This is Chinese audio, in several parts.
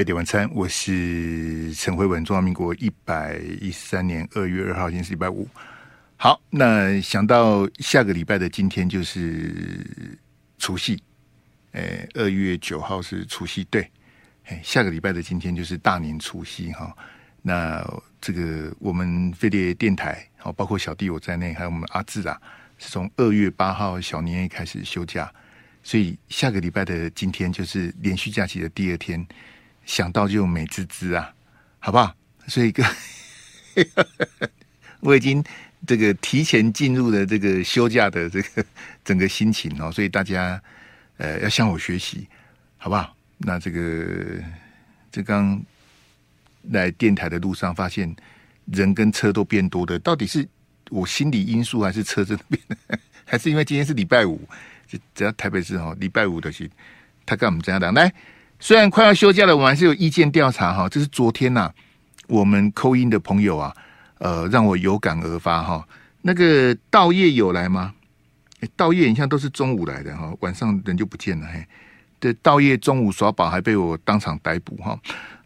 飞碟晚餐，我是陈慧文。中华民国一百一十三年二月二号，今天是礼拜五。好，那想到下个礼拜的今天就是除夕，诶，二月九号是除夕，对，诶，下个礼拜的今天就是大年除夕哈。那这个我们飞碟电台，好，包括小弟我在内，还有我们阿志啊，是从二月八号小年夜开始休假，所以下个礼拜的今天就是连续假期的第二天。想到就美滋滋啊，好不好？所以个 我已经这个提前进入了这个休假的这个整个心情哦，所以大家呃要向我学习，好不好？那这个这刚来电台的路上，发现人跟车都变多的，到底是我心理因素，还是车真的变？还是因为今天是礼拜五？只要台北市哦，礼拜五的是他干我们这样的来。虽然快要休假了，我们还是有意见调查哈。这是昨天呐、我们扣音的朋友啊，呃，让我有感而发哈。那个道业有来吗？道业你像都是中午来的哈，晚上人就不见了嘿。这道业中午耍宝还被我当场逮捕哈。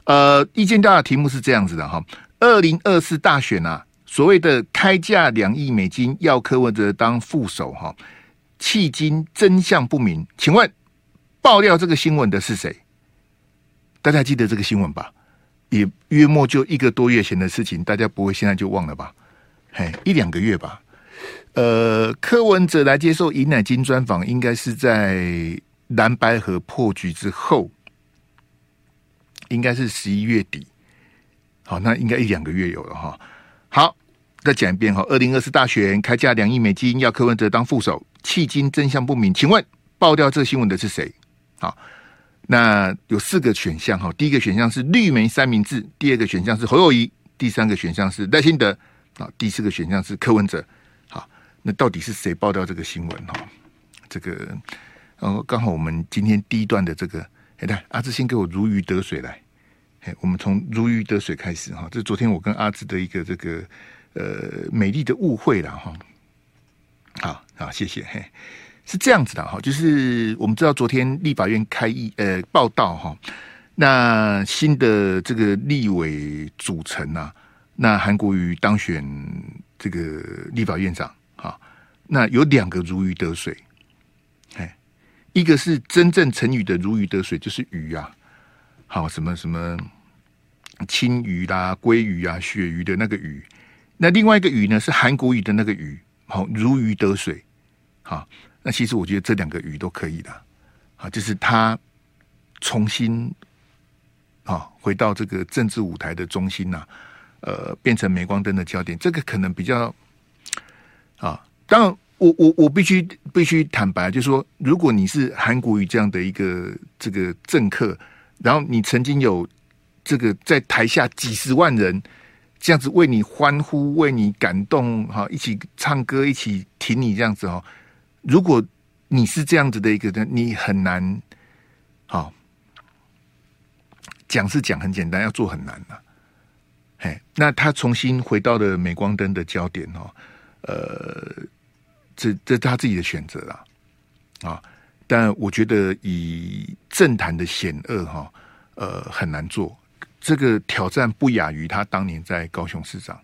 呃，意见调查题目是这样子的哈：二零二四大选啊，所谓的开价两亿美金要柯文哲当副手哈，迄今真相不明，请问爆料这个新闻的是谁？大家记得这个新闻吧？也约莫就一个多月前的事情，大家不会现在就忘了吧？嘿，一两个月吧。呃，柯文哲来接受尹乃金专访，应该是在蓝白河破局之后，应该是十一月底。好，那应该一两个月有了哈。好，再讲一遍哈。二零二四大选开价两亿美金，要柯文哲当副手，迄今真相不明。请问爆掉这新闻的是谁？好。那有四个选项哈，第一个选项是绿媒三明治，第二个选项是侯友宜，第三个选项是赖清德，啊，第四个选项是柯文哲。好，那到底是谁爆料这个新闻哈？这个，然后刚好我们今天第一段的这个，哎，来阿志先给我如鱼得水来，哎，我们从如鱼得水开始哈。这是昨天我跟阿志的一个这个呃美丽的误会了哈。好，好，谢谢嘿。是这样子的哈，就是我们知道昨天立法院开议呃报道哈，那新的这个立委组成呐、啊，那韩国瑜当选这个立法院长哈，那有两个如鱼得水，哎，一个是真正成语的如鱼得水，就是鱼啊，好什么什么青鱼啦、鲑鱼啊、鳕鱼的那个鱼，那另外一个鱼呢是韩国瑜的那个鱼，好如鱼得水，好。那其实我觉得这两个鱼都可以的，啊，就是他重新啊回到这个政治舞台的中心呐，呃，变成镁光灯的焦点，这个可能比较啊。当然，我我我必须必须坦白，就是说，如果你是韩国瑜这样的一个这个政客，然后你曾经有这个在台下几十万人这样子为你欢呼、为你感动，哈，一起唱歌、一起挺你这样子哦。如果你是这样子的一个人，你很难，好讲是讲很简单，要做很难呐、啊。嘿，那他重新回到了镁光灯的焦点哦，呃，这这他自己的选择啦，啊，但我觉得以政坛的险恶哈，呃，很难做。这个挑战不亚于他当年在高雄市长，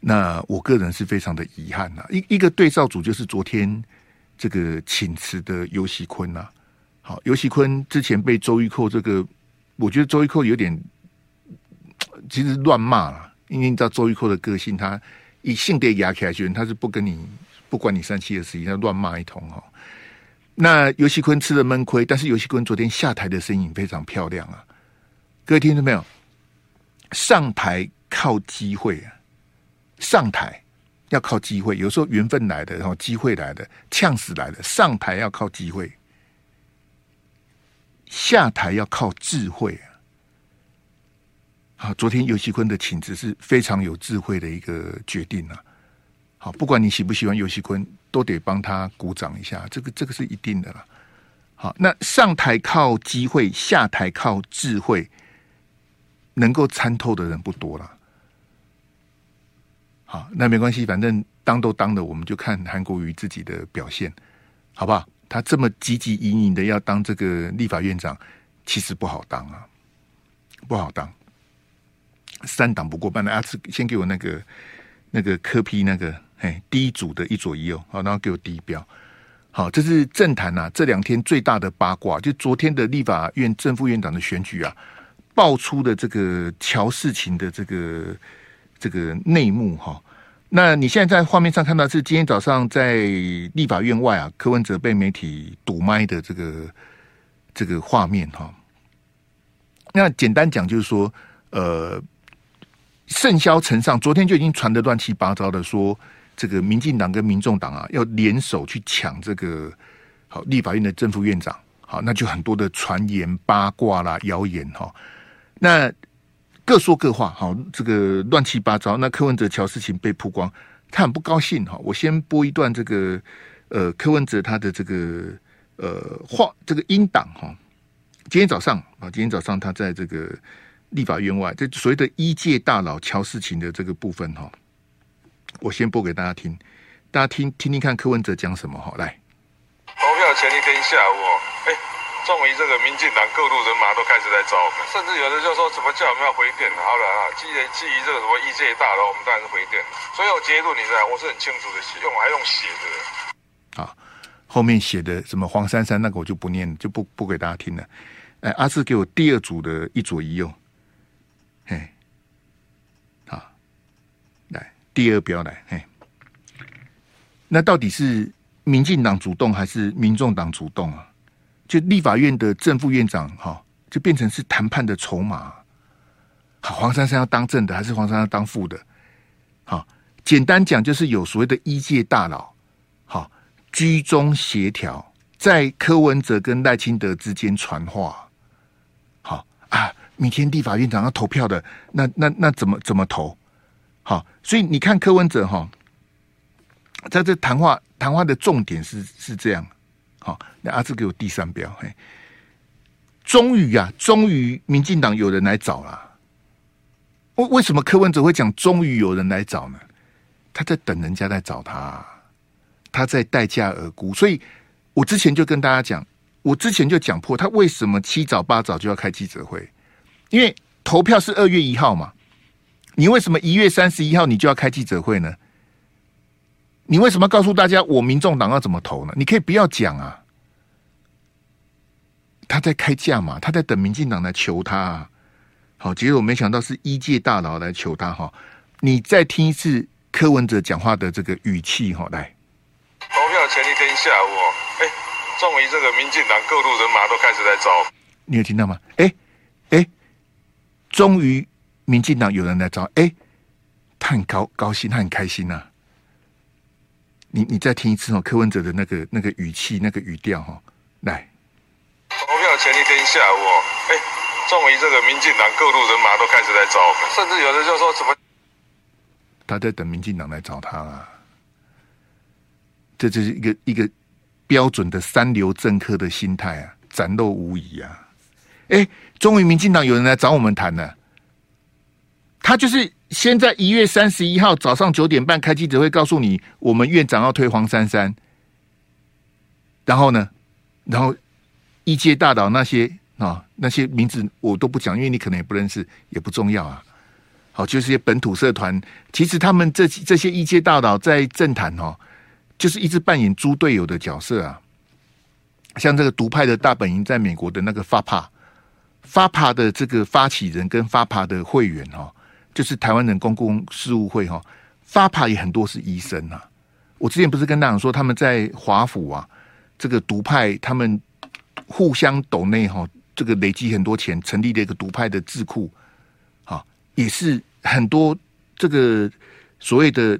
那我个人是非常的遗憾呐，一一个对照组就是昨天这个请辞的游锡堃呐，好，游锡堃之前被周玉蔻这个，我觉得周玉蔻有点 其实乱骂了，因为你知道周玉蔻的个性，他以性别压起来，他是不跟你不管你三七二十一，他乱骂一通哈。那游锡堃吃了闷亏，但是游锡堃昨天下台的身影非常漂亮啊，各位听到没有？上台靠机会啊。上台要靠机会，有时候缘分来的，然后机会来的，呛死来的。上台要靠机会，下台要靠智慧啊！好，昨天游锡坤的请辞是非常有智慧的一个决定啊！好，不管你喜不喜欢游锡坤，都得帮他鼓掌一下，这个这个是一定的啦。好，那上台靠机会，下台靠智慧，能够参透的人不多了。好，那没关系，反正当都当了，我们就看韩国瑜自己的表现，好不好？他这么汲汲营营的要当这个立法院长，其实不好当啊。不好当。三党不过半的阿志，先给我那个那个科批那个嘿第一组的一左一右，好，然后给我第一标。好，这是政坛呐这两天最大的八卦，就昨天的立法院正副院长的选举啊，爆出的这个乔事情的这个这个内幕哈。那你现在在画面上看到是今天早上在立法院外啊，柯文哲被媒体堵麦的这个这个画面哈。那简单讲就是说，呃。盛嚣尘上，昨天就已经传得乱七八糟的，说这个民进党跟民众党啊要联手去抢这个好立法院的正副院长，好，那就很多的传言八卦啦、谣言哈，那各说各话，好，这个乱七八糟。那柯文哲乔事情被曝光，他很不高兴哈。我先播一段这个呃柯文哲他的这个呃话，这个音档哈。今天早上啊，今天早上他在这个。立法院外，这所谓的一届大佬乔事情的这个部分哈，我先播给大家听，大家听听听看柯文哲讲什么哈。来，投票前一天下午，终于这个民进党各路人马都开始在找我们，甚至有的就说怎么叫我们要回电？好了啊，基于基于这个什么医界大佬，我们当然是回电。所以，我结论你知道，我是很清楚的写，用还用写的。好，后面写的什么黄珊珊那个我就不念，就不不给大家听了。哎，阿志给我第二组的一左一右。嘿，好，来第二标来，嘿，那到底是民进党主动还是民众党主动啊？就立法院的正副院长哈，就变成是谈判的筹码。好，黄珊珊要当正的，还是黄珊珊当副的？好，简单讲就是有所谓的一届大佬，好居中协调，在柯文哲跟赖清德之间传话。好啊。明天立法院长要投票的，那那那怎么怎么投？好，所以你看柯文哲哈，在这谈话谈话的重点是是这样。好，那阿志给我第三标，嘿，终于啊，终于民进党有人来找了。为为什么柯文哲会讲终于有人来找呢？他在等人家来找他，他在待价而沽。所以我之前就跟大家讲，我之前就讲破他为什么七早八早就要开记者会。因为投票是二月一号嘛，你为什么一月三十一号你就要开记者会呢？你为什么要告诉大家我民众党要怎么投呢？你可以不要讲啊。他在开价嘛，他在等民进党来求他啊。好，结果我没想到是一届大佬来求他哈。你再听一次柯文哲讲话的这个语气哈，来。投票前一天下午，哎，终于这个民进党各路人马都开始在招。你有听到吗？哎哎。终于，民进党有人来找，哎、欸，他很高高兴，他很开心呐、啊。你你再听一次哦，柯文哲的那个那个语气、那个语调哈，来。投票前一天下午，哎、欸，终于这个民进党各路人马都开始来找我们，甚至有的就说怎么，他在等民进党来找他啊。这就是一个一个标准的三流政客的心态啊，展露无遗啊。哎，终于民进党有人来找我们谈了。他就是先在一月三十一号早上九点半开记者会，告诉你我们院长要推黄珊珊。然后呢，然后医界大佬那些啊那些名字我都不讲，因为你可能也不认识，也不重要啊。好，就是些本土社团，其实他们这这些医界大佬在政坛哦，就是一直扮演猪队友的角色啊。像这个独派的大本营在美国的那个发帕。发帕的这个发起人跟发帕的会员哦，就是台湾人公共事务会哈，发爬也很多是医生呐。我之前不是跟大家说，他们在华府啊，这个独派他们互相抖内哈，这个累积很多钱，成立了一个独派的智库，啊，也是很多这个所谓的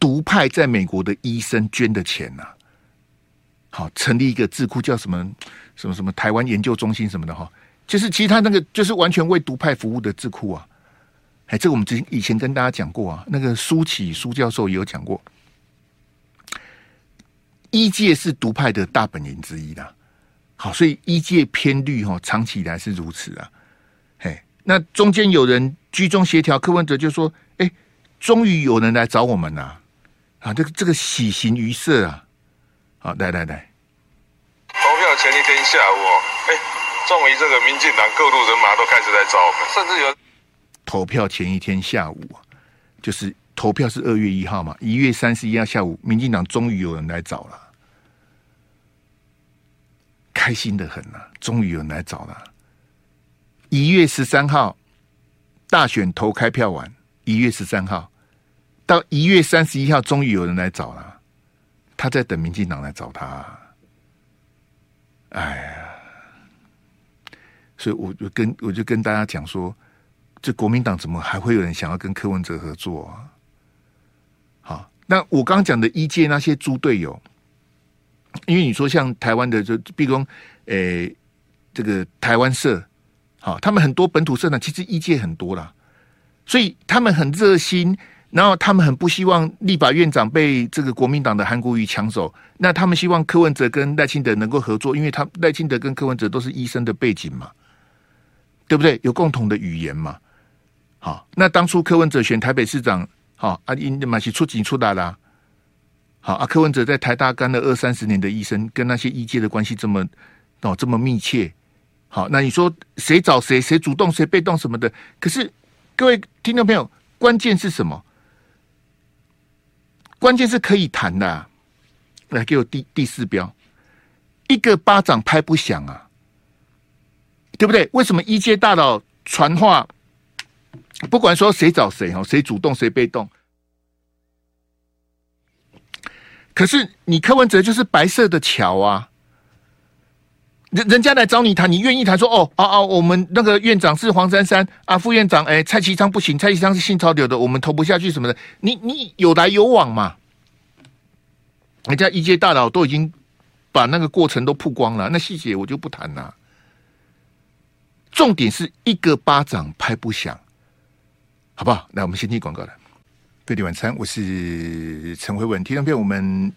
独派在美国的医生捐的钱呐。好，成立一个智库叫什么什么什么台湾研究中心什么的哈。就是其他那个，就是完全为独派服务的智库啊！哎，这个我们之前以前跟大家讲过啊，那个苏启苏教授也有讲过，医界是独派的大本营之一的。好，所以医界偏绿哈，长期以来是如此啊。嘿，那中间有人居中协调，柯文哲就说：“哎，终于有人来找我们了啊！这个这个喜形于色啊！好，来来来，投票前一天下午，哎。终于这个民进党各路人马都开始来找我们，甚至有投票前一天下午，就是投票是二月一号嘛，一月三十一号下午，民进党终于有人来找了，开心的很啊，终于有人来找了。一月十三号大选投开票完，一月十三号到一月三十一号，终于有人来找了，他在等民进党来找他。哎呀！所以我就跟我就跟大家讲说，这国民党怎么还会有人想要跟柯文哲合作啊？好，那我刚刚讲的一届那些猪队友，因为你说像台湾的就比如说，诶，这个台湾社，好，他们很多本土社呢，其实一届很多啦，所以他们很热心。然后他们很不希望立法院长被这个国民党的韩国瑜抢走，那他们希望柯文哲跟赖清德能够合作，因为他赖清德跟柯文哲都是医生的背景嘛，对不对？有共同的语言嘛。好，那当初柯文哲选台北市长，好啊，因马西出警出来了。好啊，柯文哲在台大干了二三十年的医生，跟那些医界的关系这么哦这么密切。好，那你说谁找谁，谁主动谁被动什么的？可是各位听众朋友，关键是什么？关键是可以谈的，啊，来给我第第四标，一个巴掌拍不响啊，对不对？为什么一阶大佬传话，不管说谁找谁哦，谁主动谁被动，可是你柯文哲就是白色的桥啊，人人家来找你谈，你愿意谈说哦哦哦，我们那个院长是黄珊珊啊，副院长哎蔡其昌不行，蔡其昌是新潮流的，我们投不下去什么的，你你有来有往嘛。人家一届大佬都已经把那个过程都曝光了，那细节我就不谈了。重点是一个巴掌拍不响，好不好？来，我们先听广告来。飞碟晚餐，我是陈慧文。听众朋友，我们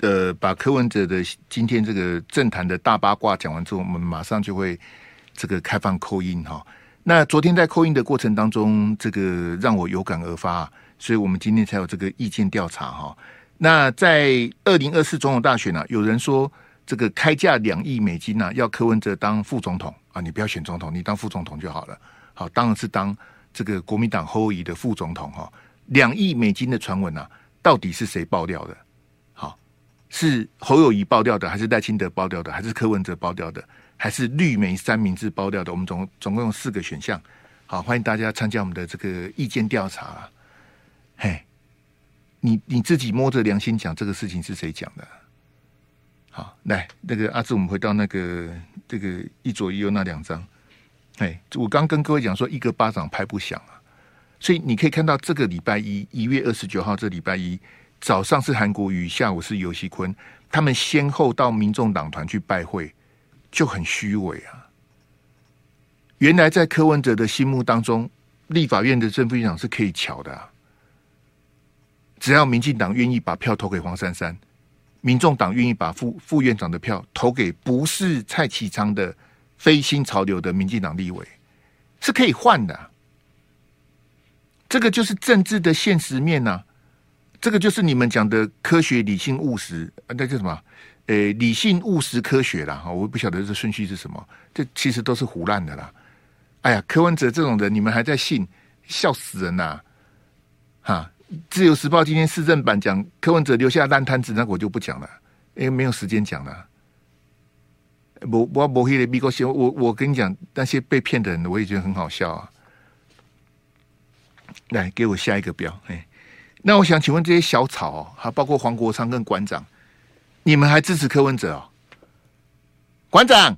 呃把柯文哲的今天这个政坛的大八卦讲完之后，我们马上就会这个开放扣音哈。那昨天在扣音的过程当中，这个让我有感而发，所以我们今天才有这个意见调查哈。那在二零二四总统大选呢、啊，有人说这个开价两亿美金呢、啊，要柯文哲当副总统啊，你不要选总统，你当副总统就好了。好，当然是当这个国民党侯友宜的副总统哈。两亿美金的传闻呢，到底是谁爆料的？好，是侯友谊爆料的，还是赖清德爆料的，还是柯文哲爆料的，还是绿媒三明治爆料的？我们总总共有四个选项。好，欢迎大家参加我们的这个意见调查。嘿。你你自己摸着良心讲，这个事情是谁讲的？好，来那个阿志，我们回到那个这个一左一右那两张。哎，我刚跟各位讲说，一个巴掌拍不响啊，所以你可以看到这个礼拜一，一月二十九号这礼拜一早上是韩国瑜，下午是游锡堃，他们先后到民众党团去拜会，就很虚伪啊。原来在柯文哲的心目当中，立法院的正副院长是可以瞧的啊。只要民进党愿意把票投给黄珊珊，民众党愿意把副副院长的票投给不是蔡启昌的非新潮流的民进党立委，是可以换的。这个就是政治的现实面呐、这个就是你们讲的科学、理性、务实啊，那叫什么？诶，理性、务实、科学啦。哈，我不晓得这顺序是什么，这其实都是胡烂的啦。哎呀，柯文哲这种人，你们还在信，笑死人呐！哈。自由时报今天市政版讲柯文哲留下烂摊子，那、我就不讲了，因为没有时间讲了。我我我黑的米国先，我我跟你讲，那些被骗的人，我也觉得很好笑啊。来，给我下一个标。哎，那我想请问这些小草、哦，还包括黄国昌跟馆长，你们还支持柯文哲哦？馆长，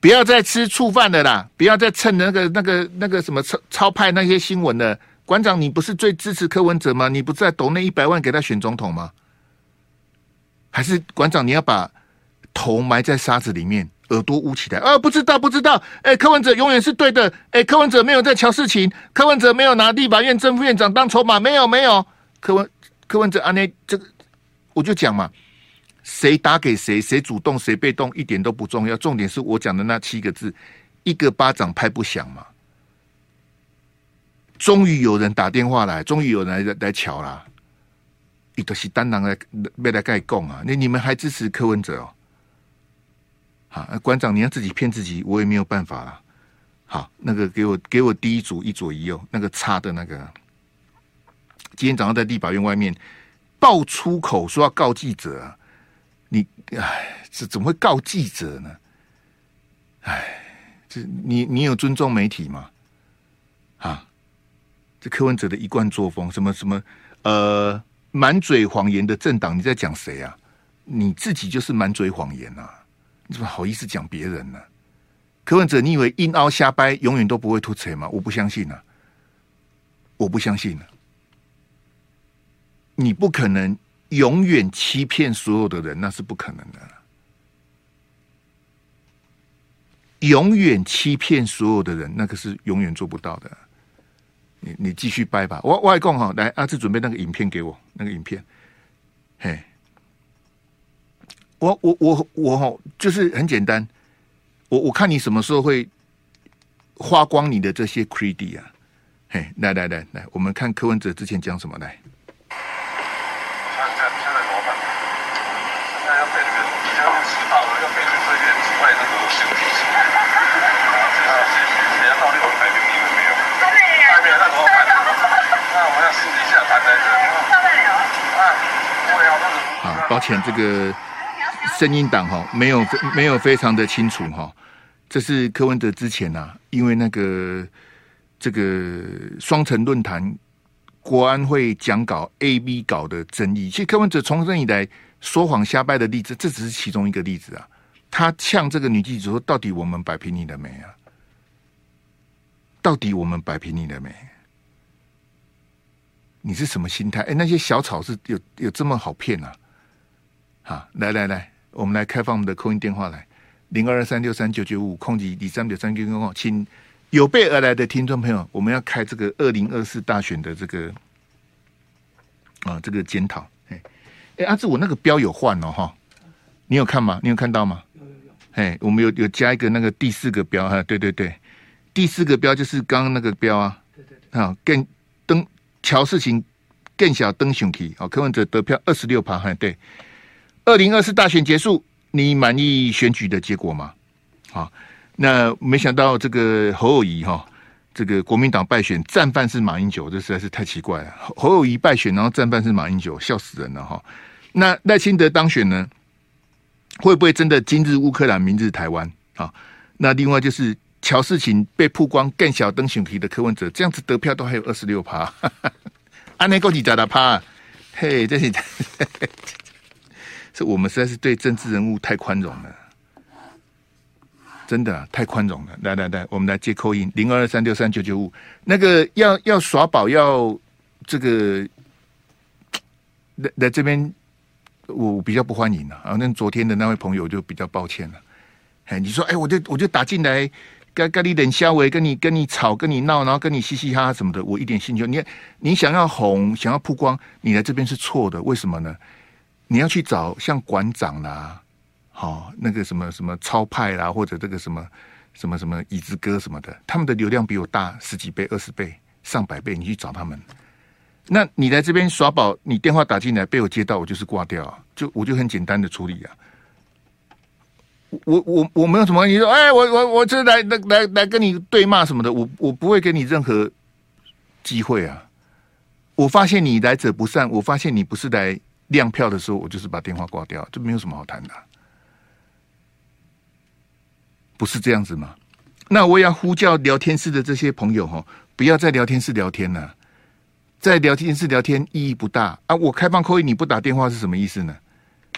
不要再吃醋饭的啦，不要再蹭那个那个那个什么超超派那些新闻了。馆长，你不是最支持柯文哲吗？你不是在抖那一百万给他选总统吗？还是馆长，你要把头埋在沙子里面，耳朵捂起来？啊，不知道，不知道。哎、柯文哲永远是对的。哎、柯文哲没有在乔事情，柯文哲没有拿立法院正副院长当筹码，没有，没有。柯文柯文哲啊，那这个我就讲嘛，谁打给谁，谁主动谁被动，一点都不重要。重点是我讲的那七个字，一个巴掌拍不响嘛。终于有人打电话来，终于有人来来瞧了。你都是单狼来没来盖供啊？那你们还支持柯文哲哦？好，馆长你要自己骗自己，我也没有办法了。好，那个给我给我第一组一左一右，那个差的那个，今天早上在立法院外面爆粗口说要告记者，你哎，这怎么会告记者呢？哎，这你你有尊重媒体吗？啊，这柯文哲的一贯作风，什么什么呃，满嘴谎言的政党，你在讲谁啊？你自己就是满嘴谎言呐、啊，你怎么好意思讲别人呢？柯文哲，你以为硬凹瞎掰永远都不会突槌吗？我不相信啊！我不相信啊！你不可能永远欺骗所有的人，那是不可能的。永远欺骗所有的人，那个是永远做不到的。你你继续掰吧，我外公哈，来阿志准备那个影片给我，那个影片。嘿，我我我我哈，就是很简单。我我看你什么时候会花光你的这些 credit 啊？嘿，来来来来，我们看柯文哲之前讲什么来。好，抱歉，这个。声音档哈，没有没有非常的清楚哈。这是柯文哲之前呐、啊，因为那个这个双城论坛国安会讲稿 A B 稿的争议，其实柯文哲从生以来说谎瞎掰的例子，这只是其中一个例子啊。他呛这个女记者说：“到底我们摆平你了没啊？到底我们摆平你了没？你是什么心态？哎，那些小草是有有这么好骗啊？好，来来来。”我们来开放我们的 call in 电话来，零二二三六三九九五空级第三九三九九号，请有备而来的听众朋友，我们要开这个二零二四大选的这个啊这个检讨。哎哎，阿志，我那个标有换哦哈，你有看吗？你有看到吗？有有有。哎，我们有有加一个那个第四个标哈，对对对，第四个标就是刚刚那个标啊。对对对。啊，更登乔事情更小登雄题，好，柯文哲得票二十六趴，哈，对。二零二四大选结束，你满意选举的结果吗？好，那没想到这个侯友谊哈，这个国民党败选，战犯是马英九，这实在是太奇怪了。侯友谊败选，然后战犯是马英九，笑死人了哈。那赖清德当选呢？会不会真的今日乌克兰，明日台湾？啊，那另外就是乔事情被曝光更小灯选题的柯文哲，这样子得票都还有二十六趴，安内够你咋的趴？嘿，这是。这我们实在是对政治人物太宽容了，真的、啊、太宽容了。来来来，我们来接扣音零二二三六三九九五，那个要要耍宝要这个来来这边，我比较不欢迎啊啊。那昨天的那位朋友就比较抱歉了。哎，你说哎，我就我就打进来，跟跟你冷笑话，跟你跟你吵，跟你闹，然后跟你嘻嘻哈哈什么的，我一点兴趣。你看你想要红，想要曝光，你来这边是错的，为什么呢？你要去找像馆长啦，好、哦、那个什么什么超派啦，或者这个什么什么什么椅子哥什么的，他们的流量比我大十几倍、二十倍、上百倍。你去找他们，那你来这边耍宝，你电话打进来被我接到，我就是挂掉，就我就很简单的处理啊。我我我没有什么，你说哎，我我我这来来来来跟你对骂什么的，我我不会给你任何机会啊。我发现你来者不善，我发现你不是来。亮票的时候，我就是把电话挂掉，这没有什么好谈的，不是这样子吗？那我也要呼叫聊天室的这些朋友哈，不要在聊天室聊天了，在聊天室聊天意义不大啊！我开放扣一你不打电话是什么意思呢？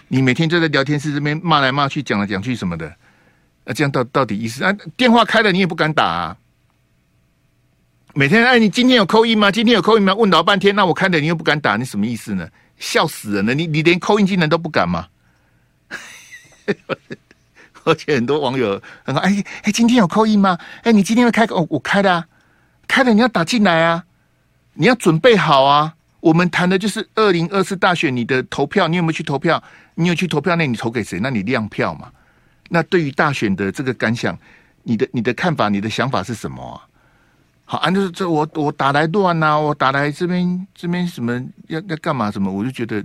你每天就在聊天室这边骂来骂去，讲来讲去什么的，啊，这样到到底意思啊？电话开了你也不敢打啊！每天哎，你今天有扣一吗？今天有扣一吗？问老半天，那我开了你又不敢打，你什么意思呢？笑死人了！你你连扣印技能都不敢吗？而且很多网友很说：“哎哎，今天有扣印吗？哎，你今天会开？哦，我开的啊，开了你要打进来啊，你要准备好啊。我们谈的就是二零二四大选，你的投票，你有没有去投票？你有去投票？那你投给谁？那你亮票嘛？那对于大选的这个感想，你的你的看法，你的想法是什么啊？”好，啊，就是这我我打来乱呐，我打来这边这边什么要要干嘛什么，我就觉得，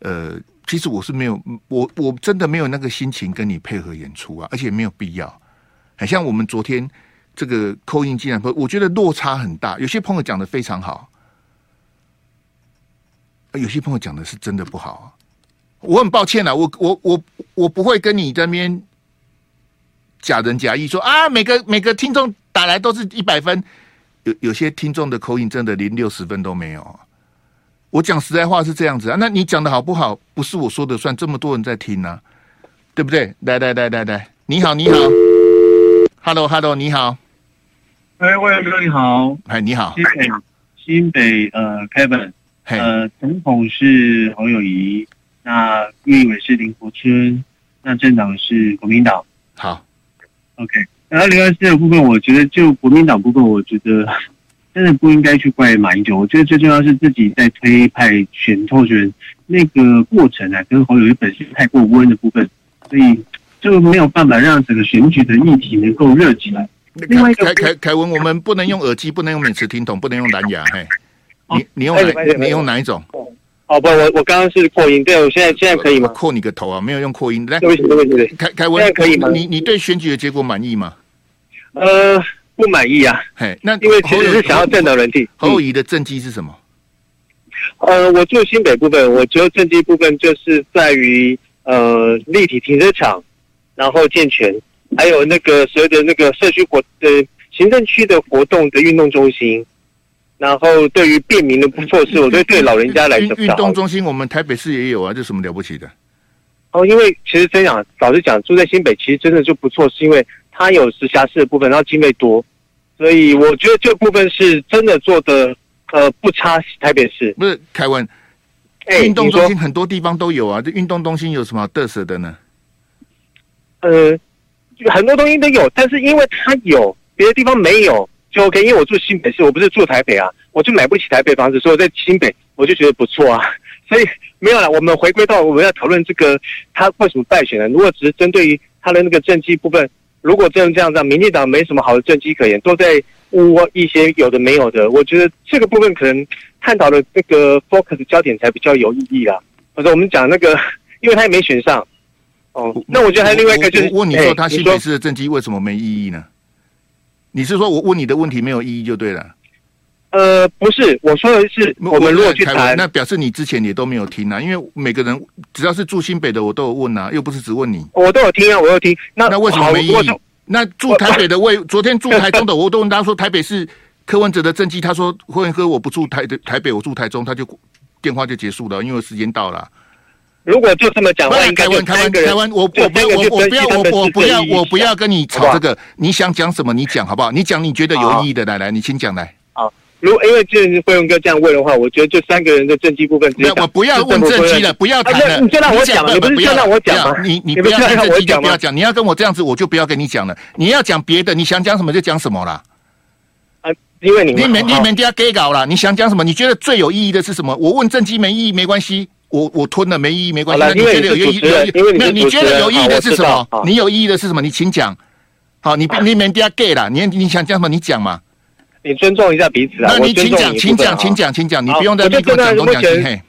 呃，其实我是没有，我我真的没有那个心情跟你配合演出啊，而且没有必要。很像我们昨天这个扣音竟然不，我觉得落差很大。有些朋友讲的非常好，有些朋友讲的是真的不好。我很抱歉啊，我我我我不会跟你这边假仁假义说啊，每个每个听众打来都是一百分，有有些听众的 call in 真的连六十分都没有。我讲实在话是这样子啊，那你讲的好不好？不是我说的算，这么多人在听呢、啊，对不对？来来来来来，你好你好，Hello Hello，你好，哎，魏仁哥你好，哎你好，新北新北呃 Kevin，呃总统是侯友谊，那立委是林国春，那政党是国民党，好，OK，然后另外四的部分，我觉得就国民党部分，我觉得。真的不应该去怪马英九，我觉得最重要是自己在推派选候选人那个过程啊，跟侯友宜本身太过温的部分，所以就没有办法让整个选举的议题能够热起来。另外一个凯凯凯文，我们不能用耳机，不能用免持听筒，不能用蓝牙。嘿，你你用哪？你用哪一种？哦不，我我刚刚是扩音，对，我现在现在可以吗？扩你个头啊！没有用扩音，来，对不起对不起对。凯凯文，现在可以吗？你你对选举的结果满意吗？呃。不满意啊！嘿，那因为其实是想要政党轮替。侯友宜的政绩是什么？呃，我住新北部分，我觉得政绩部分就是在于呃立体停车场，然后健全，还有那个所谓的那个社区活呃行政区的活动的运动中心，然后对于便民的措施，我觉得对老人家来讲，运动中心我们台北市也有啊，这什么了不起的？哦，因为其实真讲，老实讲，住在新北其实真的就不错，是因为它有直辖市的部分，然后经费多。所以我觉得这部分是真的做的，呃，不差台北市。不是凯文，欸、运动中心很多地方都有啊。这运动中心有什么特色的呢？呃，很多东西都有，但是因为它有别的地方没有，就 OK。因为我住新北市，我不是住台北啊，我就买不起台北房子，所以我在新北我就觉得不错啊。所以没有了，我们回归到我们要讨论这个他为什么败选呢？如果只是针对于他的那个政绩部分。如果真的这样子，民进党没什么好的政绩可言，都在污一些有的没有的。我觉得这个部分可能探讨的这个 focus 焦点才比较有意义啦。或者我们讲那个，因为他也没选上。哦，那我觉得还有另外一个就是，我问你说他新北市的政绩为什么没意义呢？你是说我问你的问题没有意义就对了？呃，不是，我说的是我们如果去谈，那表示你之前也都没有听啊。因为每个人只要是住新北的，我都有问啊，又不是只问你。我都有听啊，我有听。那那为什么没意义？那住台北的为昨天住台中的，我都问他说台北是柯文哲的政绩，他说霍元哥我不住台台北，我住台中，他就电话就结束了，因为时间到了。如果就这么讲，台湾台湾台湾，我我不我我不要我我不要我不要跟你吵这个，你想讲什么你讲好不好？你讲你觉得有意义的，来来，你先讲来。如果因为这是辉文哥这样问的话，我觉得这三个人的政绩部分，我不要问政绩了，不要谈了。你就让我讲，你不是就让我讲吗？你你不要政绩讲不要讲，你要跟我这样子，我就不要跟你讲了。你要讲别的，你想讲什么就讲什么啦。啊，因为你你们你们都要给搞了，你想讲什么？你觉得最有意义的是什么？我问政绩没意义没关系，我我吞了没意义没关系。你觉得有意义？没有，你觉得有意义的是什么？你有意义的是什么？你请讲。好，你你们都要给了，你你想讲什么？你讲嘛。你尊重一下彼此啊！那你请讲，请讲，请讲，请讲，你不用在那边讲东讲西。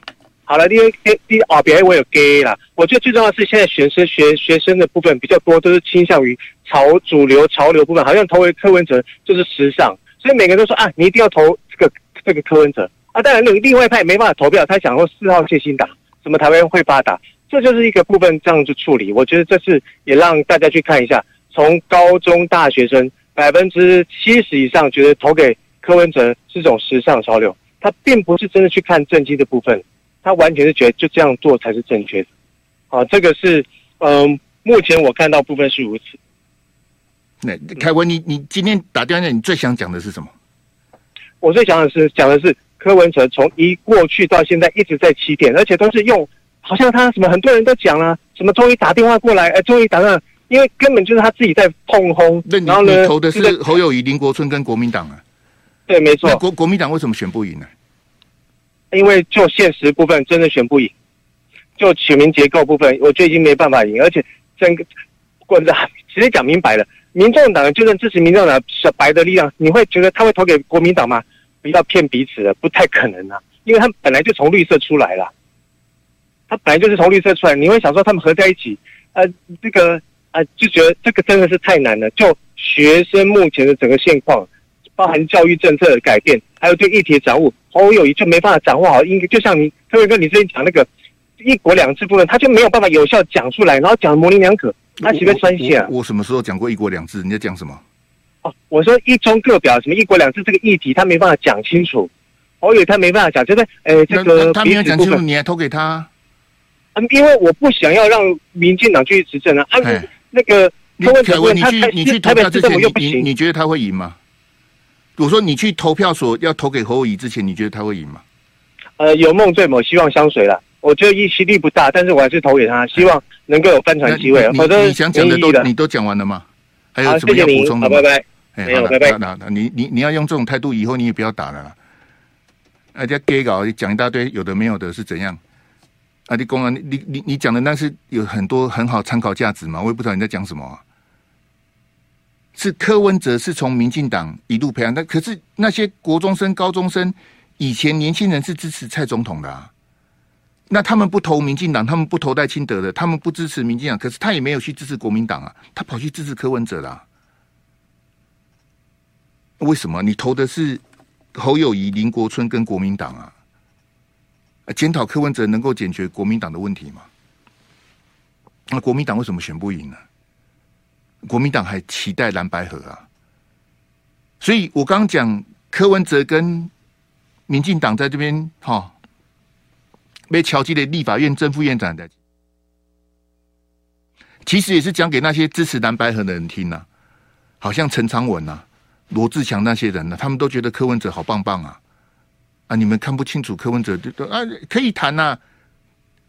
好了，第二、第二啊，别我有 gay 了。我觉得最重要的是，现在学生学学生的部分比较多，都是倾向于潮主流潮流部分，好像投为柯文哲就是时尚，所以每个人都说啊，你一定要投这个这个柯文哲啊。当然，另另外一派没办法投票，他想说四号谢欣达，什么台湾会发达，这就是一个部分这样子处理。我觉得这是也让大家去看一下，从高中大学生。百分之七十以上觉得投给柯文哲是种时尚潮流，他并不是真的去看政绩的部分，他完全是觉得就这样做才是正确的。啊，这个是嗯、呃，目前我看到部分是如此。那凯文，你你今天打电话，你最想讲的是什么？我最想的是讲的是柯文哲从一过去到现在一直在起点，而且都是用好像他什么很多人都讲了，什么终于打电话过来，哎，终于打了。因为根本就是他自己在碰轰，那你然投的是侯友谊、林国春跟国民党啊？对，没错。国国民党为什么选不赢呢？因为就现实部分真的选不赢，就选民结构部分，我觉得已经没办法赢。而且整个，或者直接讲明白了，民众党就算支持民众党小白的力量，你会觉得他会投给国民党吗？不要骗彼此了，不太可能啊，因为他们本来就从绿色出来了。他本来就是从绿色出来，你会想说他们合在一起，呃，这个啊、呃，就觉得这个真的是太难了。就学生目前的整个现况，包含教育政策的改变，还有对议题的掌握，侯友谊就没办法掌握好。应该就像你特别哥你之前讲那个一国两制部分，他就没有办法有效讲出来，然后讲模棱两可，他岂不是酸血啊？我什么时候讲过一国两制？你在讲什么？哦，我说一中各表什么一国两制这个议题，他没办法讲清楚。侯友宜他没办法讲，就是哎，这个他没有讲清楚，你还投给他？嗯，因为我不想要让民进党继续执政啊。啊，那个柯文哲，你去你去投票之前，你你觉得他会赢吗？我说你去投票所要投给侯友宜之前，你觉得他会赢吗？呃，有梦最美，希望相随了。我觉得预期力不大，但是我还是投给他，希望能够有翻船机会。否则你想讲的都你都讲完了吗？还有什么要补充的吗？好，拜拜。哎，没有，拜拜。那那你你你要用这种态度，以后你也不要打了啦。人家给搞讲一大堆，有的没有的是怎样？啊，你公安，你你你讲的那是有很多很好参考价值嘛？我也不知道你在讲什么。是柯文哲是从民进党一路培养，但可是那些国中生、高中生以前年轻人是支持蔡总统的啊。那他们不投民进党，他们不投戴清德的，他们不支持民进党，可是他也没有去支持国民党啊，他跑去支持柯文哲啦。为什么？你投的是侯友宜、林国春跟国民党啊？检讨柯文哲能够解决国民党的问题吗？那国民党为什么选不赢呢？国民党还期待蓝白合啊？所以我刚讲柯文哲跟民进党在这边哈，被乔基的立法院正副院长的，其实也是讲给那些支持蓝白合的人听呐、好像陈昌文呐、啊。罗志强那些人呢？他们都觉得柯文哲好棒棒啊！啊，你们看不清楚柯文哲，就都啊可以谈呐、啊。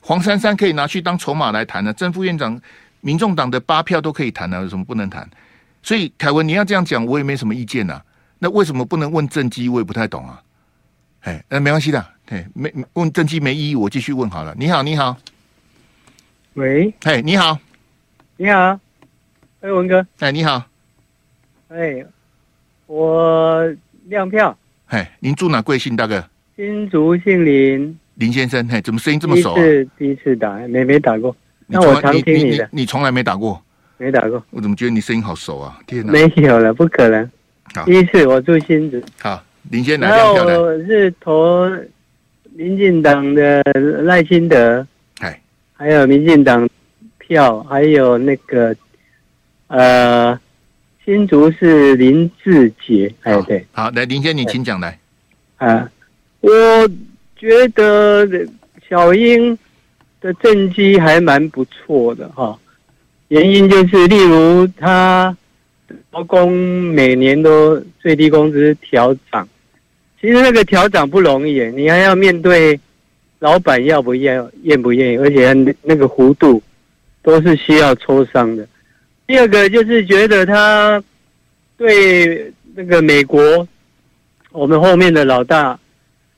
黄珊珊可以拿去当筹码来谈呢、啊。正副院长，民众党的八票都可以谈呢、啊，有什么不能谈？所以凯文你要这样讲，我也没什么意见呐、啊。那为什么不能问政绩？我也不太懂啊。哎，那没关系的，哎，没问政绩没意义，我继续问好了。你好，你好，喂，哎，你好，你好，哎，文哥，哎，你好，哎。我亮票。嘿，您住哪？贵姓大哥？新竹姓林。林先生，嘿，怎么声音这么熟、啊？第一次第一次打，没没打过。那我常听你的。你从来没打过？没打过。我怎么觉得你声音好熟啊？天哪！没有了，不可能。好，第一次我住新竹。好，林先生来亮票的。我是投民进党的赖清德。哎，还有民进党票，还有那个呃。新竹是林志杰，哎，对，好，来林先，你请讲来。啊，我觉得小英的政绩还蛮不错的哈，原因就是例如他劳工每年都最低工资调涨，其实那个调涨不容易，你还要面对老板要不要、愿不愿意，而且那个弧度都是需要磋商的。第二个就是觉得他对那个美国，我们后面的老大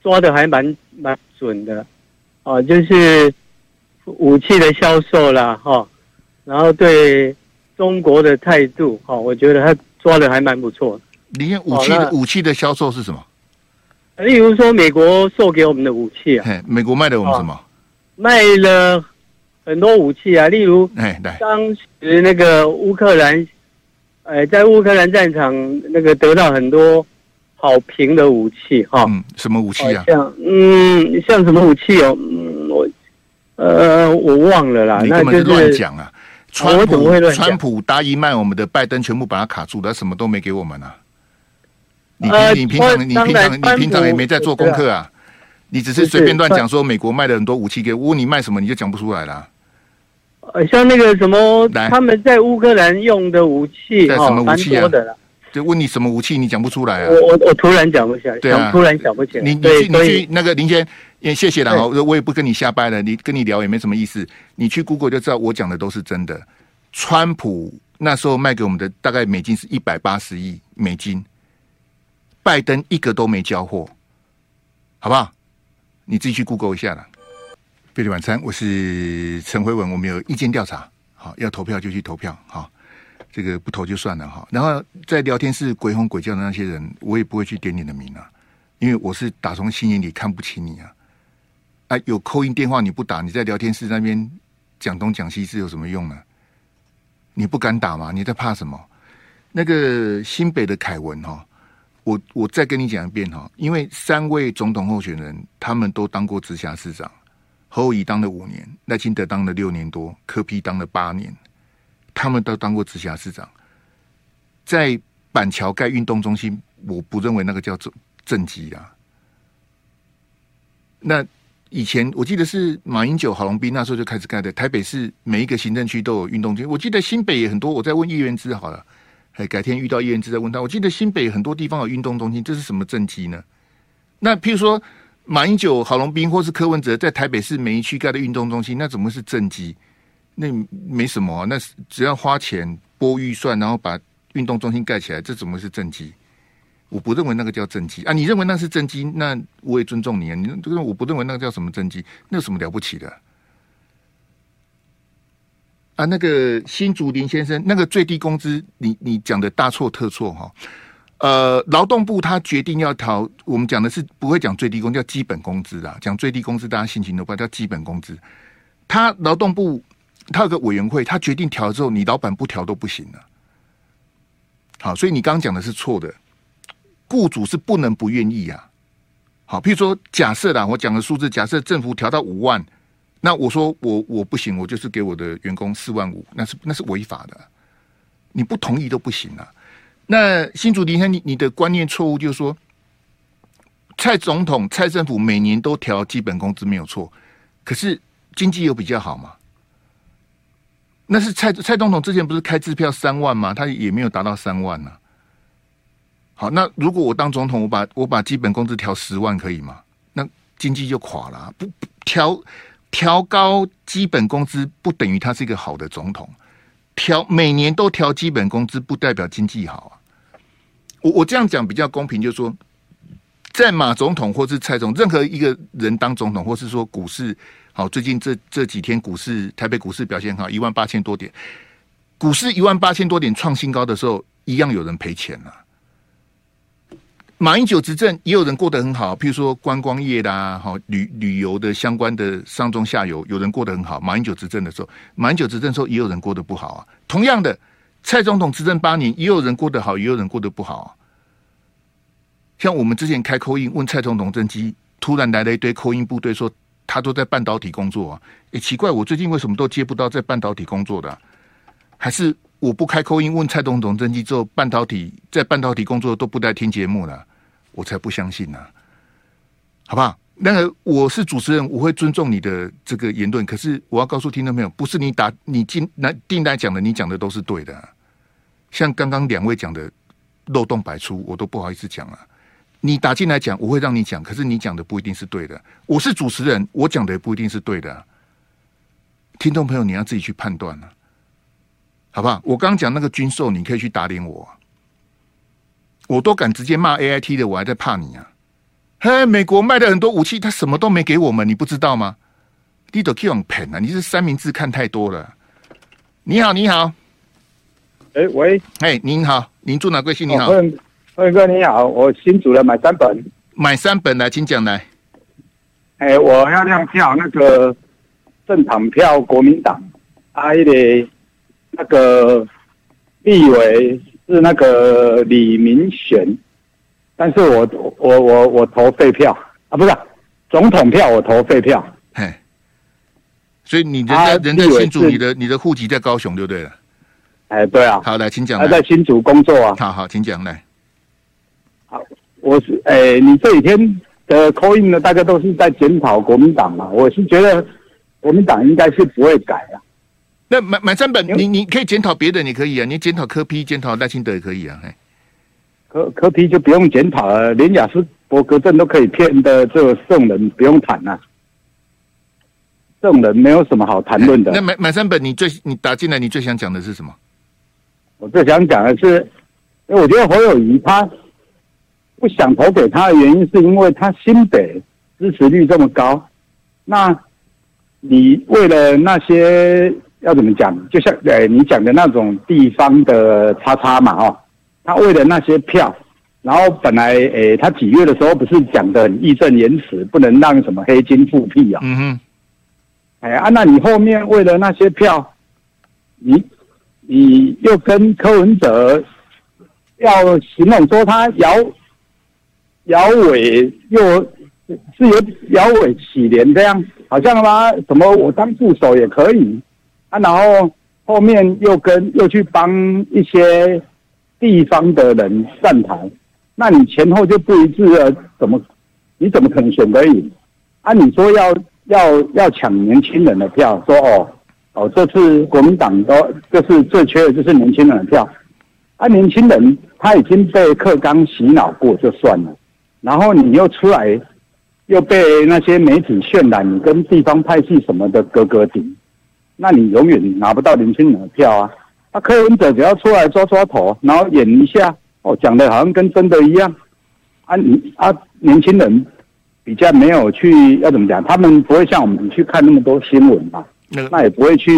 抓的还蛮蛮准的，啊，就是武器的销售啦，哈，然后对中国的态度，哈，我觉得他抓的还蛮不错。你看武器的武器的销售是什么？例如说美国售给我们的武器啊，美国卖的我们什么？卖了。很多武器啊，例如，哎，当时那个乌克兰，哎，在乌克兰战场那个得到很多好评的武器哈。嗯，什么武器啊？像嗯，像什么武器哦？嗯，我呃，我忘了啦。你根本是乱讲啊！川普川普答应卖我们的，拜登全部把它卡住了，他什么都没给我们啊。你你平常你平常你平常也没在做功课啊？你只是随便乱讲说美国卖了很多武器给我，你卖什么你就讲不出来了。呃，像那个什么，他们在乌克兰用的武器，在什么武器啊？问你什么武器，你讲不出来啊？我我我突然讲不起来，对啊，突然想不起来。你你去你去那个林先，也谢谢了哦，我也不跟你瞎掰了，你跟你聊也没什么意思。你去 Google 就知道我讲的都是真的。川普那时候卖给我们的大概美金是一百八十亿美金，拜登一个都没交货，好不好？你自己去 Google 一下了。费力晚餐，我是陈辉文。我们有意见调查，好，要投票就去投票，好，这个不投就算了哈。然后在聊天室鬼吼鬼叫的那些人，我也不会去点你的名啊，因为我是打从心眼里看不起你啊。啊，有扣音电话你不打，你在聊天室那边讲东讲西是有什么用呢？你不敢打吗？你在怕什么？那个新北的凯文哈，我我再跟你讲一遍哈，因为三位总统候选人他们都当过直辖市长，侯友宜当了五年，赖清德当了六年多，柯 P 当了八年，他们都当过直辖市长，在板桥盖运动中心，我不认为那个叫做政绩啊。那以前我记得是马英九、郝龙斌那时候就开始盖的，台北市每一个行政区都有运动中心，我记得新北也很多。我在问叶元之好了。哎，改天遇到叶元之再问他。我记得新北很多地方有运动中心，这是什么政绩呢？那譬如说马英九、郝龙斌或是柯文哲在台北市每一区盖的运动中心，那怎么是政绩？那没什么啊，那只要花钱拨预算，然后把运动中心盖起来，这怎么是政绩？我不认为那个叫政绩啊！你认为那是政绩，那我也尊重你啊。你这个我不认为那个叫什么政绩，那有什么了不起的？啊，那个新竹林先生，那个最低工资，你你讲的大错特错哈。呃，劳动部他决定要调，我们讲的是不会讲最低工资，叫基本工资啦。讲最低工资，大家心情都不好，叫基本工资。他劳动部他有个委员会，他决定调之后，你老板不调都不行了。好，所以你刚刚讲的是错的，雇主是不能不愿意啊。好，譬如说假设啦，我讲的数字，假设政府调到五万。那我说我我不行，我就是给我的员工四万五，那是那是违法的，你不同意都不行啊。那新竹林先，你你的观念错误，就是说蔡总统、蔡政府每年都调基本工资没有错，可是经济又比较好嘛？那是蔡蔡总统之前不是开支票三万吗？他也没有达到三万呢、好，那如果我当总统，我把我把基本工资调十万可以吗？那经济就垮了，不不调。调高基本工资不等于他是一个好的总统，调每年都调基本工资不代表经济好啊。我我这样讲比较公平，就是说，在马总统或是蔡总，任何一个人当总统，或是说股市好，最近这这几天股市台北股市表现好，一万八千多点，股市一万八千多点创新高的时候，一样有人赔钱了。马英九执政也有人过得很好，譬如说观光业啦，好旅旅游的相关的上中下游，有人过得很好。马英九执政的时候，马英九执政的时候也有人过得不好啊。同样的，蔡总统执政八年，也有人过得好，也有人过得不好啊。像我们之前开 call in 问蔡总统政绩，突然来了一堆 call in 部队，说他都在半导体工作啊。诶，奇怪，我最近为什么都接不到在半导体工作的？还是？我不开口音问蔡总统政绩之后，半导体在半导体工作都不带听节目了，我才不相信呢、好不好？那个我是主持人，我会尊重你的这个言论，可是我要告诉听众朋友，不是你打你进来进来讲的，你讲的都是对的、像刚刚两位讲的漏洞百出，我都不好意思讲了、你打进来讲，我会让你讲，可是你讲的不一定是对的。我是主持人，我讲的也不一定是对的、啊。听众朋友，你要自己去判断了、啊。好不好？我刚刚讲那个军售，你可以去打脸我，我都敢直接骂 AIT 的，我还在怕你啊？嘿，美国卖的很多武器，他什么都没给我们，你不知道吗？你都可以用 pen 啊！你是三明治看太多了。你好，你好。哎、欸，喂，哎，您好，您住哪贵姓？你好，辉哥你好，我新组了买三本，买三本来，请讲来。哎、欸，我要亮票，那个政党票，国民党，阿一的。那个立委是那个李明贤，但是我我我我投废票啊，不是总统票，我投废票。嘿，所以你人在人在新竹，你的你的户籍在高雄就对了。哎，对啊。好，来，请讲。他在新竹工作啊。好好，请讲来。好，我是哎，你这几天的 call in 呢，大家都是在检讨国民党嘛，我是觉得国民党应该是不会改啊。那买买三本，你你可以检讨别的，你可以啊，你检讨柯批检讨赖清德也可以啊。柯柯批就不用检讨了，连雅斯伯格症都可以骗的这个圣人不用谈了，圣人没有什么好谈论的。那买买三本，你最你打进来，你最想讲的是什么？我最想讲的是，因为我觉得侯友谊他不想投给他的原因，是因为他新北支持率这么高，那你为了那些。要怎么讲？就像呃，你讲的那种地方的叉叉嘛，哦，他为了那些票，然后本来诶，他几月的时候不是讲的很义正言辞，不能让什么黑金复辟啊？嗯哼，哎啊，那你后面为了那些票，你你又跟柯文哲要形容说他摇摇尾又是有摇尾乞怜这样，好像吗？什么我当副手也可以啊？然后后面又跟又去帮一些地方的人站台。那你前后就不一致了，怎么？你怎么可能选得赢？啊，你说要要要抢年轻人的票，说哦哦，这次国民党都就是最缺的就是年轻人的票，啊，年轻人他已经被课纲洗脑过就算了，然后你又出来又被那些媒体渲染你跟地方派系什么的哥哥顶，那你永远拿不到年轻人的票啊！啊，柯文哲只要出来抓抓头，然后演一下。哦，讲的好像跟真的一样，啊你啊，年轻人比较没有去要怎么讲，他们不会像我们去看那么多新闻吧，那那也不会去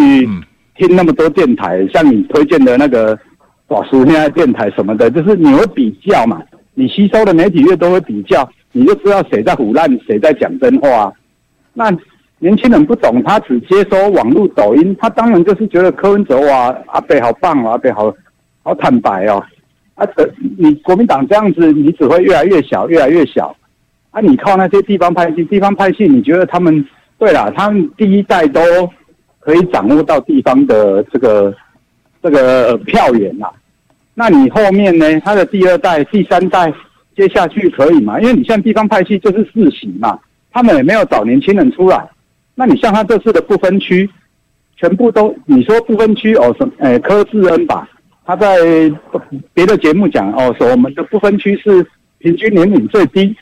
听那么多电台，像你推荐的那个宝叔现在电台什么的，就是你会比较嘛，你吸收的媒体越多会比较，你就知道谁在唬烂，谁在讲真话。那年轻人不懂，他只接收网络抖音，他当然就是觉得柯文哲哇，阿北好棒哦，阿北好好坦白哦。啊，你国民党这样子，你只会越来越小，越来越小。啊，你靠那些地方派系，地方派系，你觉得他们对了？他们第一代都可以掌握到地方的这个这个票源呐。那你后面呢？他的第二代、第三代接下去可以吗？因为你像地方派系就是世袭嘛，他们也没有找年轻人出来。那你像他这次的不分区，全部都你说不分区哦，什么？哎，柯志恩吧。他在别的节目讲哦，说我们的不分区是平均年龄最低，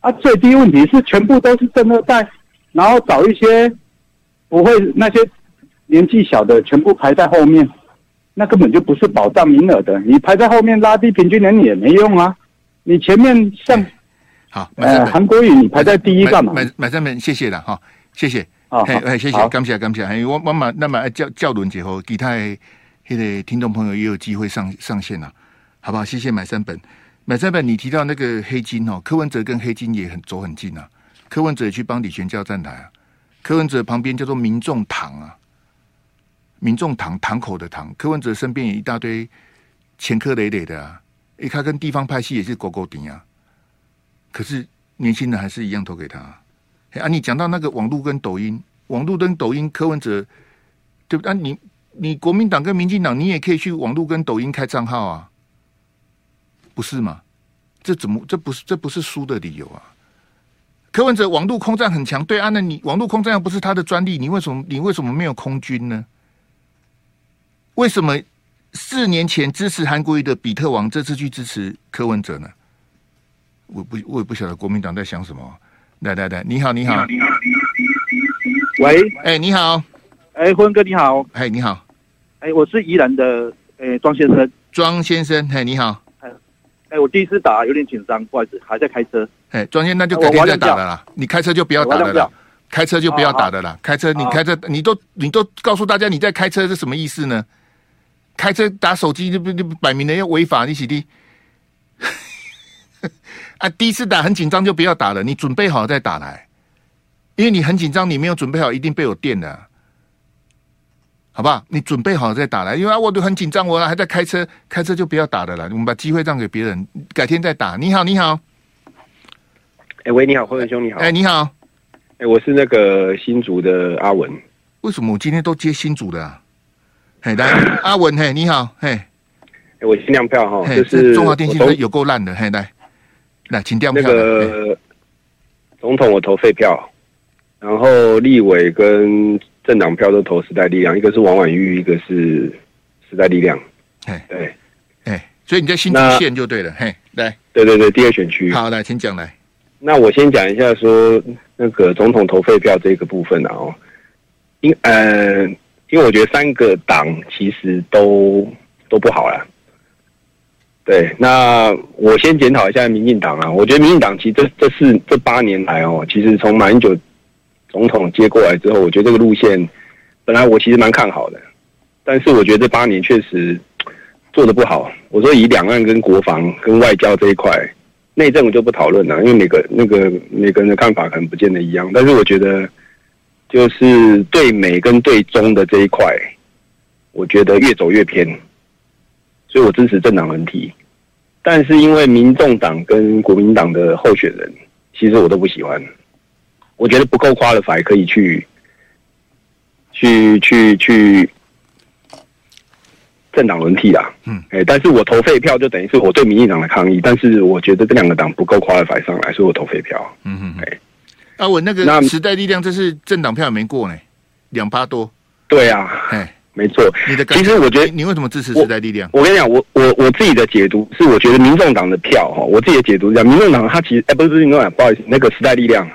啊，最低问题是全部都是正二代，然后找一些不会那些年纪小的全部排在后面，那根本就不是保障名额的，你排在后面拉低平均年龄也没用啊，你前面像好，呃，韩国语你排在第一干嘛？买买上面谢谢了哈，谢谢，哎哎谢谢，感谢感谢，哎我我嘛那么叫叫轮结合其他。现在听众朋友也有机会上上线了，好不好？谢谢买三本，买三本。你提到那个黑金哦，柯文哲跟黑金也很走很近啊。柯文哲也去帮李全教站台啊。柯文哲旁边叫做民众党啊，民众党堂口的堂。柯文哲身边也一大堆前科累累的啊。诶，他跟地方派系也是勾勾顶啊。可是年轻人还是一样投给他啊。啊，你讲到那个网络跟抖音，网络跟抖音，柯文哲对不对？啊，你。你国民党跟民进党，你也可以去网络跟抖音开账号啊，不是吗？这怎么这不是这不是输的理由啊？柯文哲网络空战很强，对啊，那你网络空战又不是他的专利，你为什么你为什么没有空军呢？为什么四年前支持韩国瑜的比特王这次去支持柯文哲呢？我不我也不晓得国民党在想什么。来来来，你好你好，喂，哎你好。哎，坤哥你好，哎你好，哎我是宜兰的，哎庄先生，庄先生，哎你好，哎我第一次打有点紧张，不好意思，还在开车，哎庄先生那就改天再打了啦，你开车就不要打了啦，开车就不要打的啦，开车你开车你都你都告诉大家你在开车是什么意思呢？开车打手机就不就摆明了要违法，你起的，啊第一次打很紧张就不要打了，你准备好再打来，因为你很紧张，你没有准备好一定被我电的。好不好？你准备好再打来，因为我都很紧张，我还在开车，开车就不要打的了。我们把机会让给别人，改天再打。你好，你好。哎、欸，喂，你好，辉文兄，你好。哎、欸，你好。哎、欸，我是那个新竹的阿文。为什么我今天都接新竹的、啊？嘿，来，阿文，嘿，你好，嘿。我新亮票哈，就是中华电信有够烂的，嘿，来，来，请调票。那个总统我投废票，然后立委跟。政党票都投时代力量，一个是王婉玉，一个是时代力量。哎，对，哎，所以你在新竹县就对了。嘿，来，对对对，第二选区。好，来，请讲来。那我先讲一下说那个总统投废票这个部分啊，哦，因呃，因为我觉得三个党其实都都不好了。对，那我先检讨一下民进党啊，我觉得民进党其实这这四这八年来哦，其实从马英九。总统接过来之后，我觉得这个路线本来我其实蛮看好的，但是我觉得这八年确实做得不好。我说以两岸跟国防跟外交这一块，内政我就不讨论了，因为每个那个每个人的看法可能不见得一样。但是我觉得，就是对美跟对中的这一块，我觉得越走越偏，所以我支持政党轮替。但是因为民众党跟国民党的候选人，其实我都不喜欢，我觉得不够 qualify 可以去，去去去政党轮替啦。嗯，哎，但是我投废票就等于是我对民进党的抗议，但是我觉得这两个党不够 qualify 上来，所以我投废票。嗯嗯，哎，啊，我那个时代力量这是政党票也没过呢，两趴多。对啊，哎。没错，你的其实我觉得你，你为什么支持时代力量？我，我跟你讲，我我我自己的解读是，我觉得民众党的票哈，我自己的解读是这样，民众党他其实哎，不是不是民众党，不好意思，那个时代力量，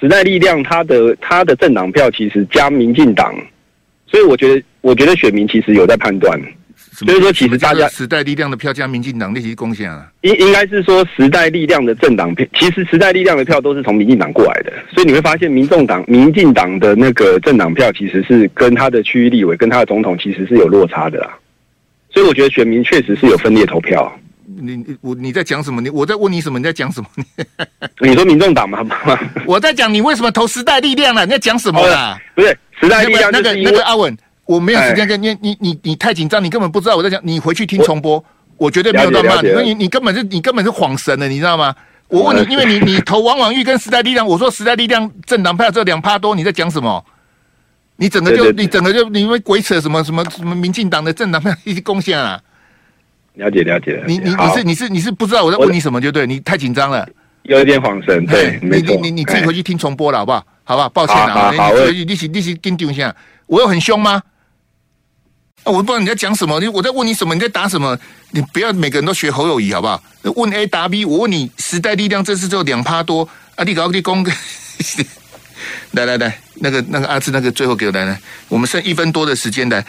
时代力量他的他的政党票其实加民进党，所以我觉得我觉得选民其实有在判断。所以说，其实大家时代力量的票加民进党那些贡献啊，应应该是说时代力量的政党票，其实时代力量的票都是从民进党过来的，所以你会发现，民众党、民进党的那个政党票其实是跟他的区域立委、跟他的总统其实是有落差的啦。所以我觉得选民确实是有分裂投票。你我你在讲什么？你我在问你什么？你在讲什么？你 说民众党吗？我在讲你为什么投时代力量了？你在讲什么啦？不是时代力量那个那个阿文。我没有时间跟你，你你你太紧张，你根本不知道我在讲。你回去听重播，我，绝对没有乱骂你。那你你根本是你根本是恍神了，你知道吗？我问你，因为你你投王婉玉跟时代力量，我说时代力量政党票只有两趴多，你在讲什么？你整个就你整个就你们鬼扯什么什么什么民进党的政党票一些贡献啊？了解了解，你你你是你是你是不知道我在问你什么就对，你太紧张了，有一点恍神。对，你你你你自己回去听重播了好不好？好不好？抱歉啊，你你是你是跟丢一下，我有很凶吗？我不知道你在讲什么，我在问你什么，你在答什么？你不要每个人都学侯友谊好不好？问 A 答 B，我问你，时代力量这次只有两趴多啊！你搞你公，来来来，那个那个阿志，那个最后给我来来，我们剩一分多的时间来，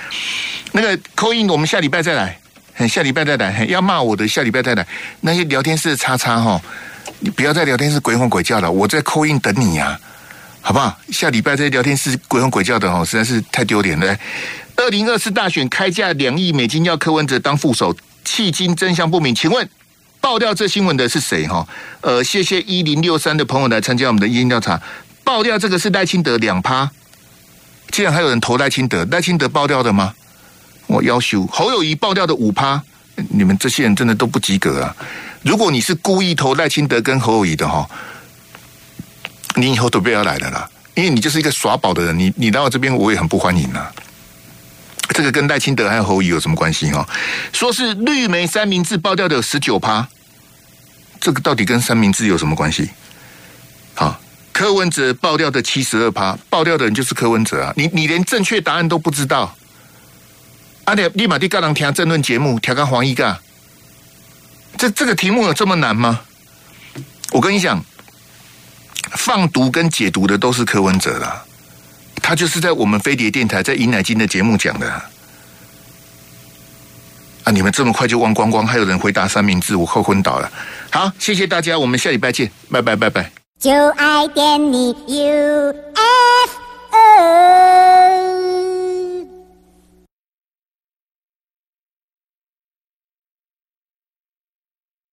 那个扣印，我们下礼拜再来，下礼拜再来，要骂我的下礼拜再来，那些聊天室叉叉哈，你不要在聊天室鬼吼鬼叫了，我在扣印等你呀，好不好？下礼拜这些聊天室鬼吼鬼叫的哈，实在是太丢脸了。二零二四大选开价两亿美金要柯文哲当副手，迄今真相不明。请问爆料这新闻的是谁？哈，呃，谢谢一零六三的朋友来参加我们的意见调查。爆掉这个是赖清德两趴，竟然还有人投赖清德，赖清德爆掉的吗？我要求侯友谊爆掉的五趴，你们这些人真的都不及格啊！如果你是故意投赖清德跟侯友谊的哈，你以后都不要来了啦，因为你就是一个耍宝的人，你你来我这边我也很不欢迎啊。这个跟赖清德还有侯友有什么关系哦？说是绿媒三明治爆掉的十九趴，这个到底跟三明治有什么关系？好，柯文哲爆掉的七十二趴，爆掉的人就是柯文哲啊！你你连正确答案都不知道，阿你立马地干人听政论节目，调个黄一个，这这个题目有这么难吗？我跟你讲，放毒跟解毒的都是柯文哲啦。他就是在我们飞碟电台在尹乃菁的节目讲的啊！你们这么快就忘光光？还有人回答三明治，我快昏倒了。好，谢谢大家，我们下礼拜见，拜拜拜拜。就爱点你 UFO。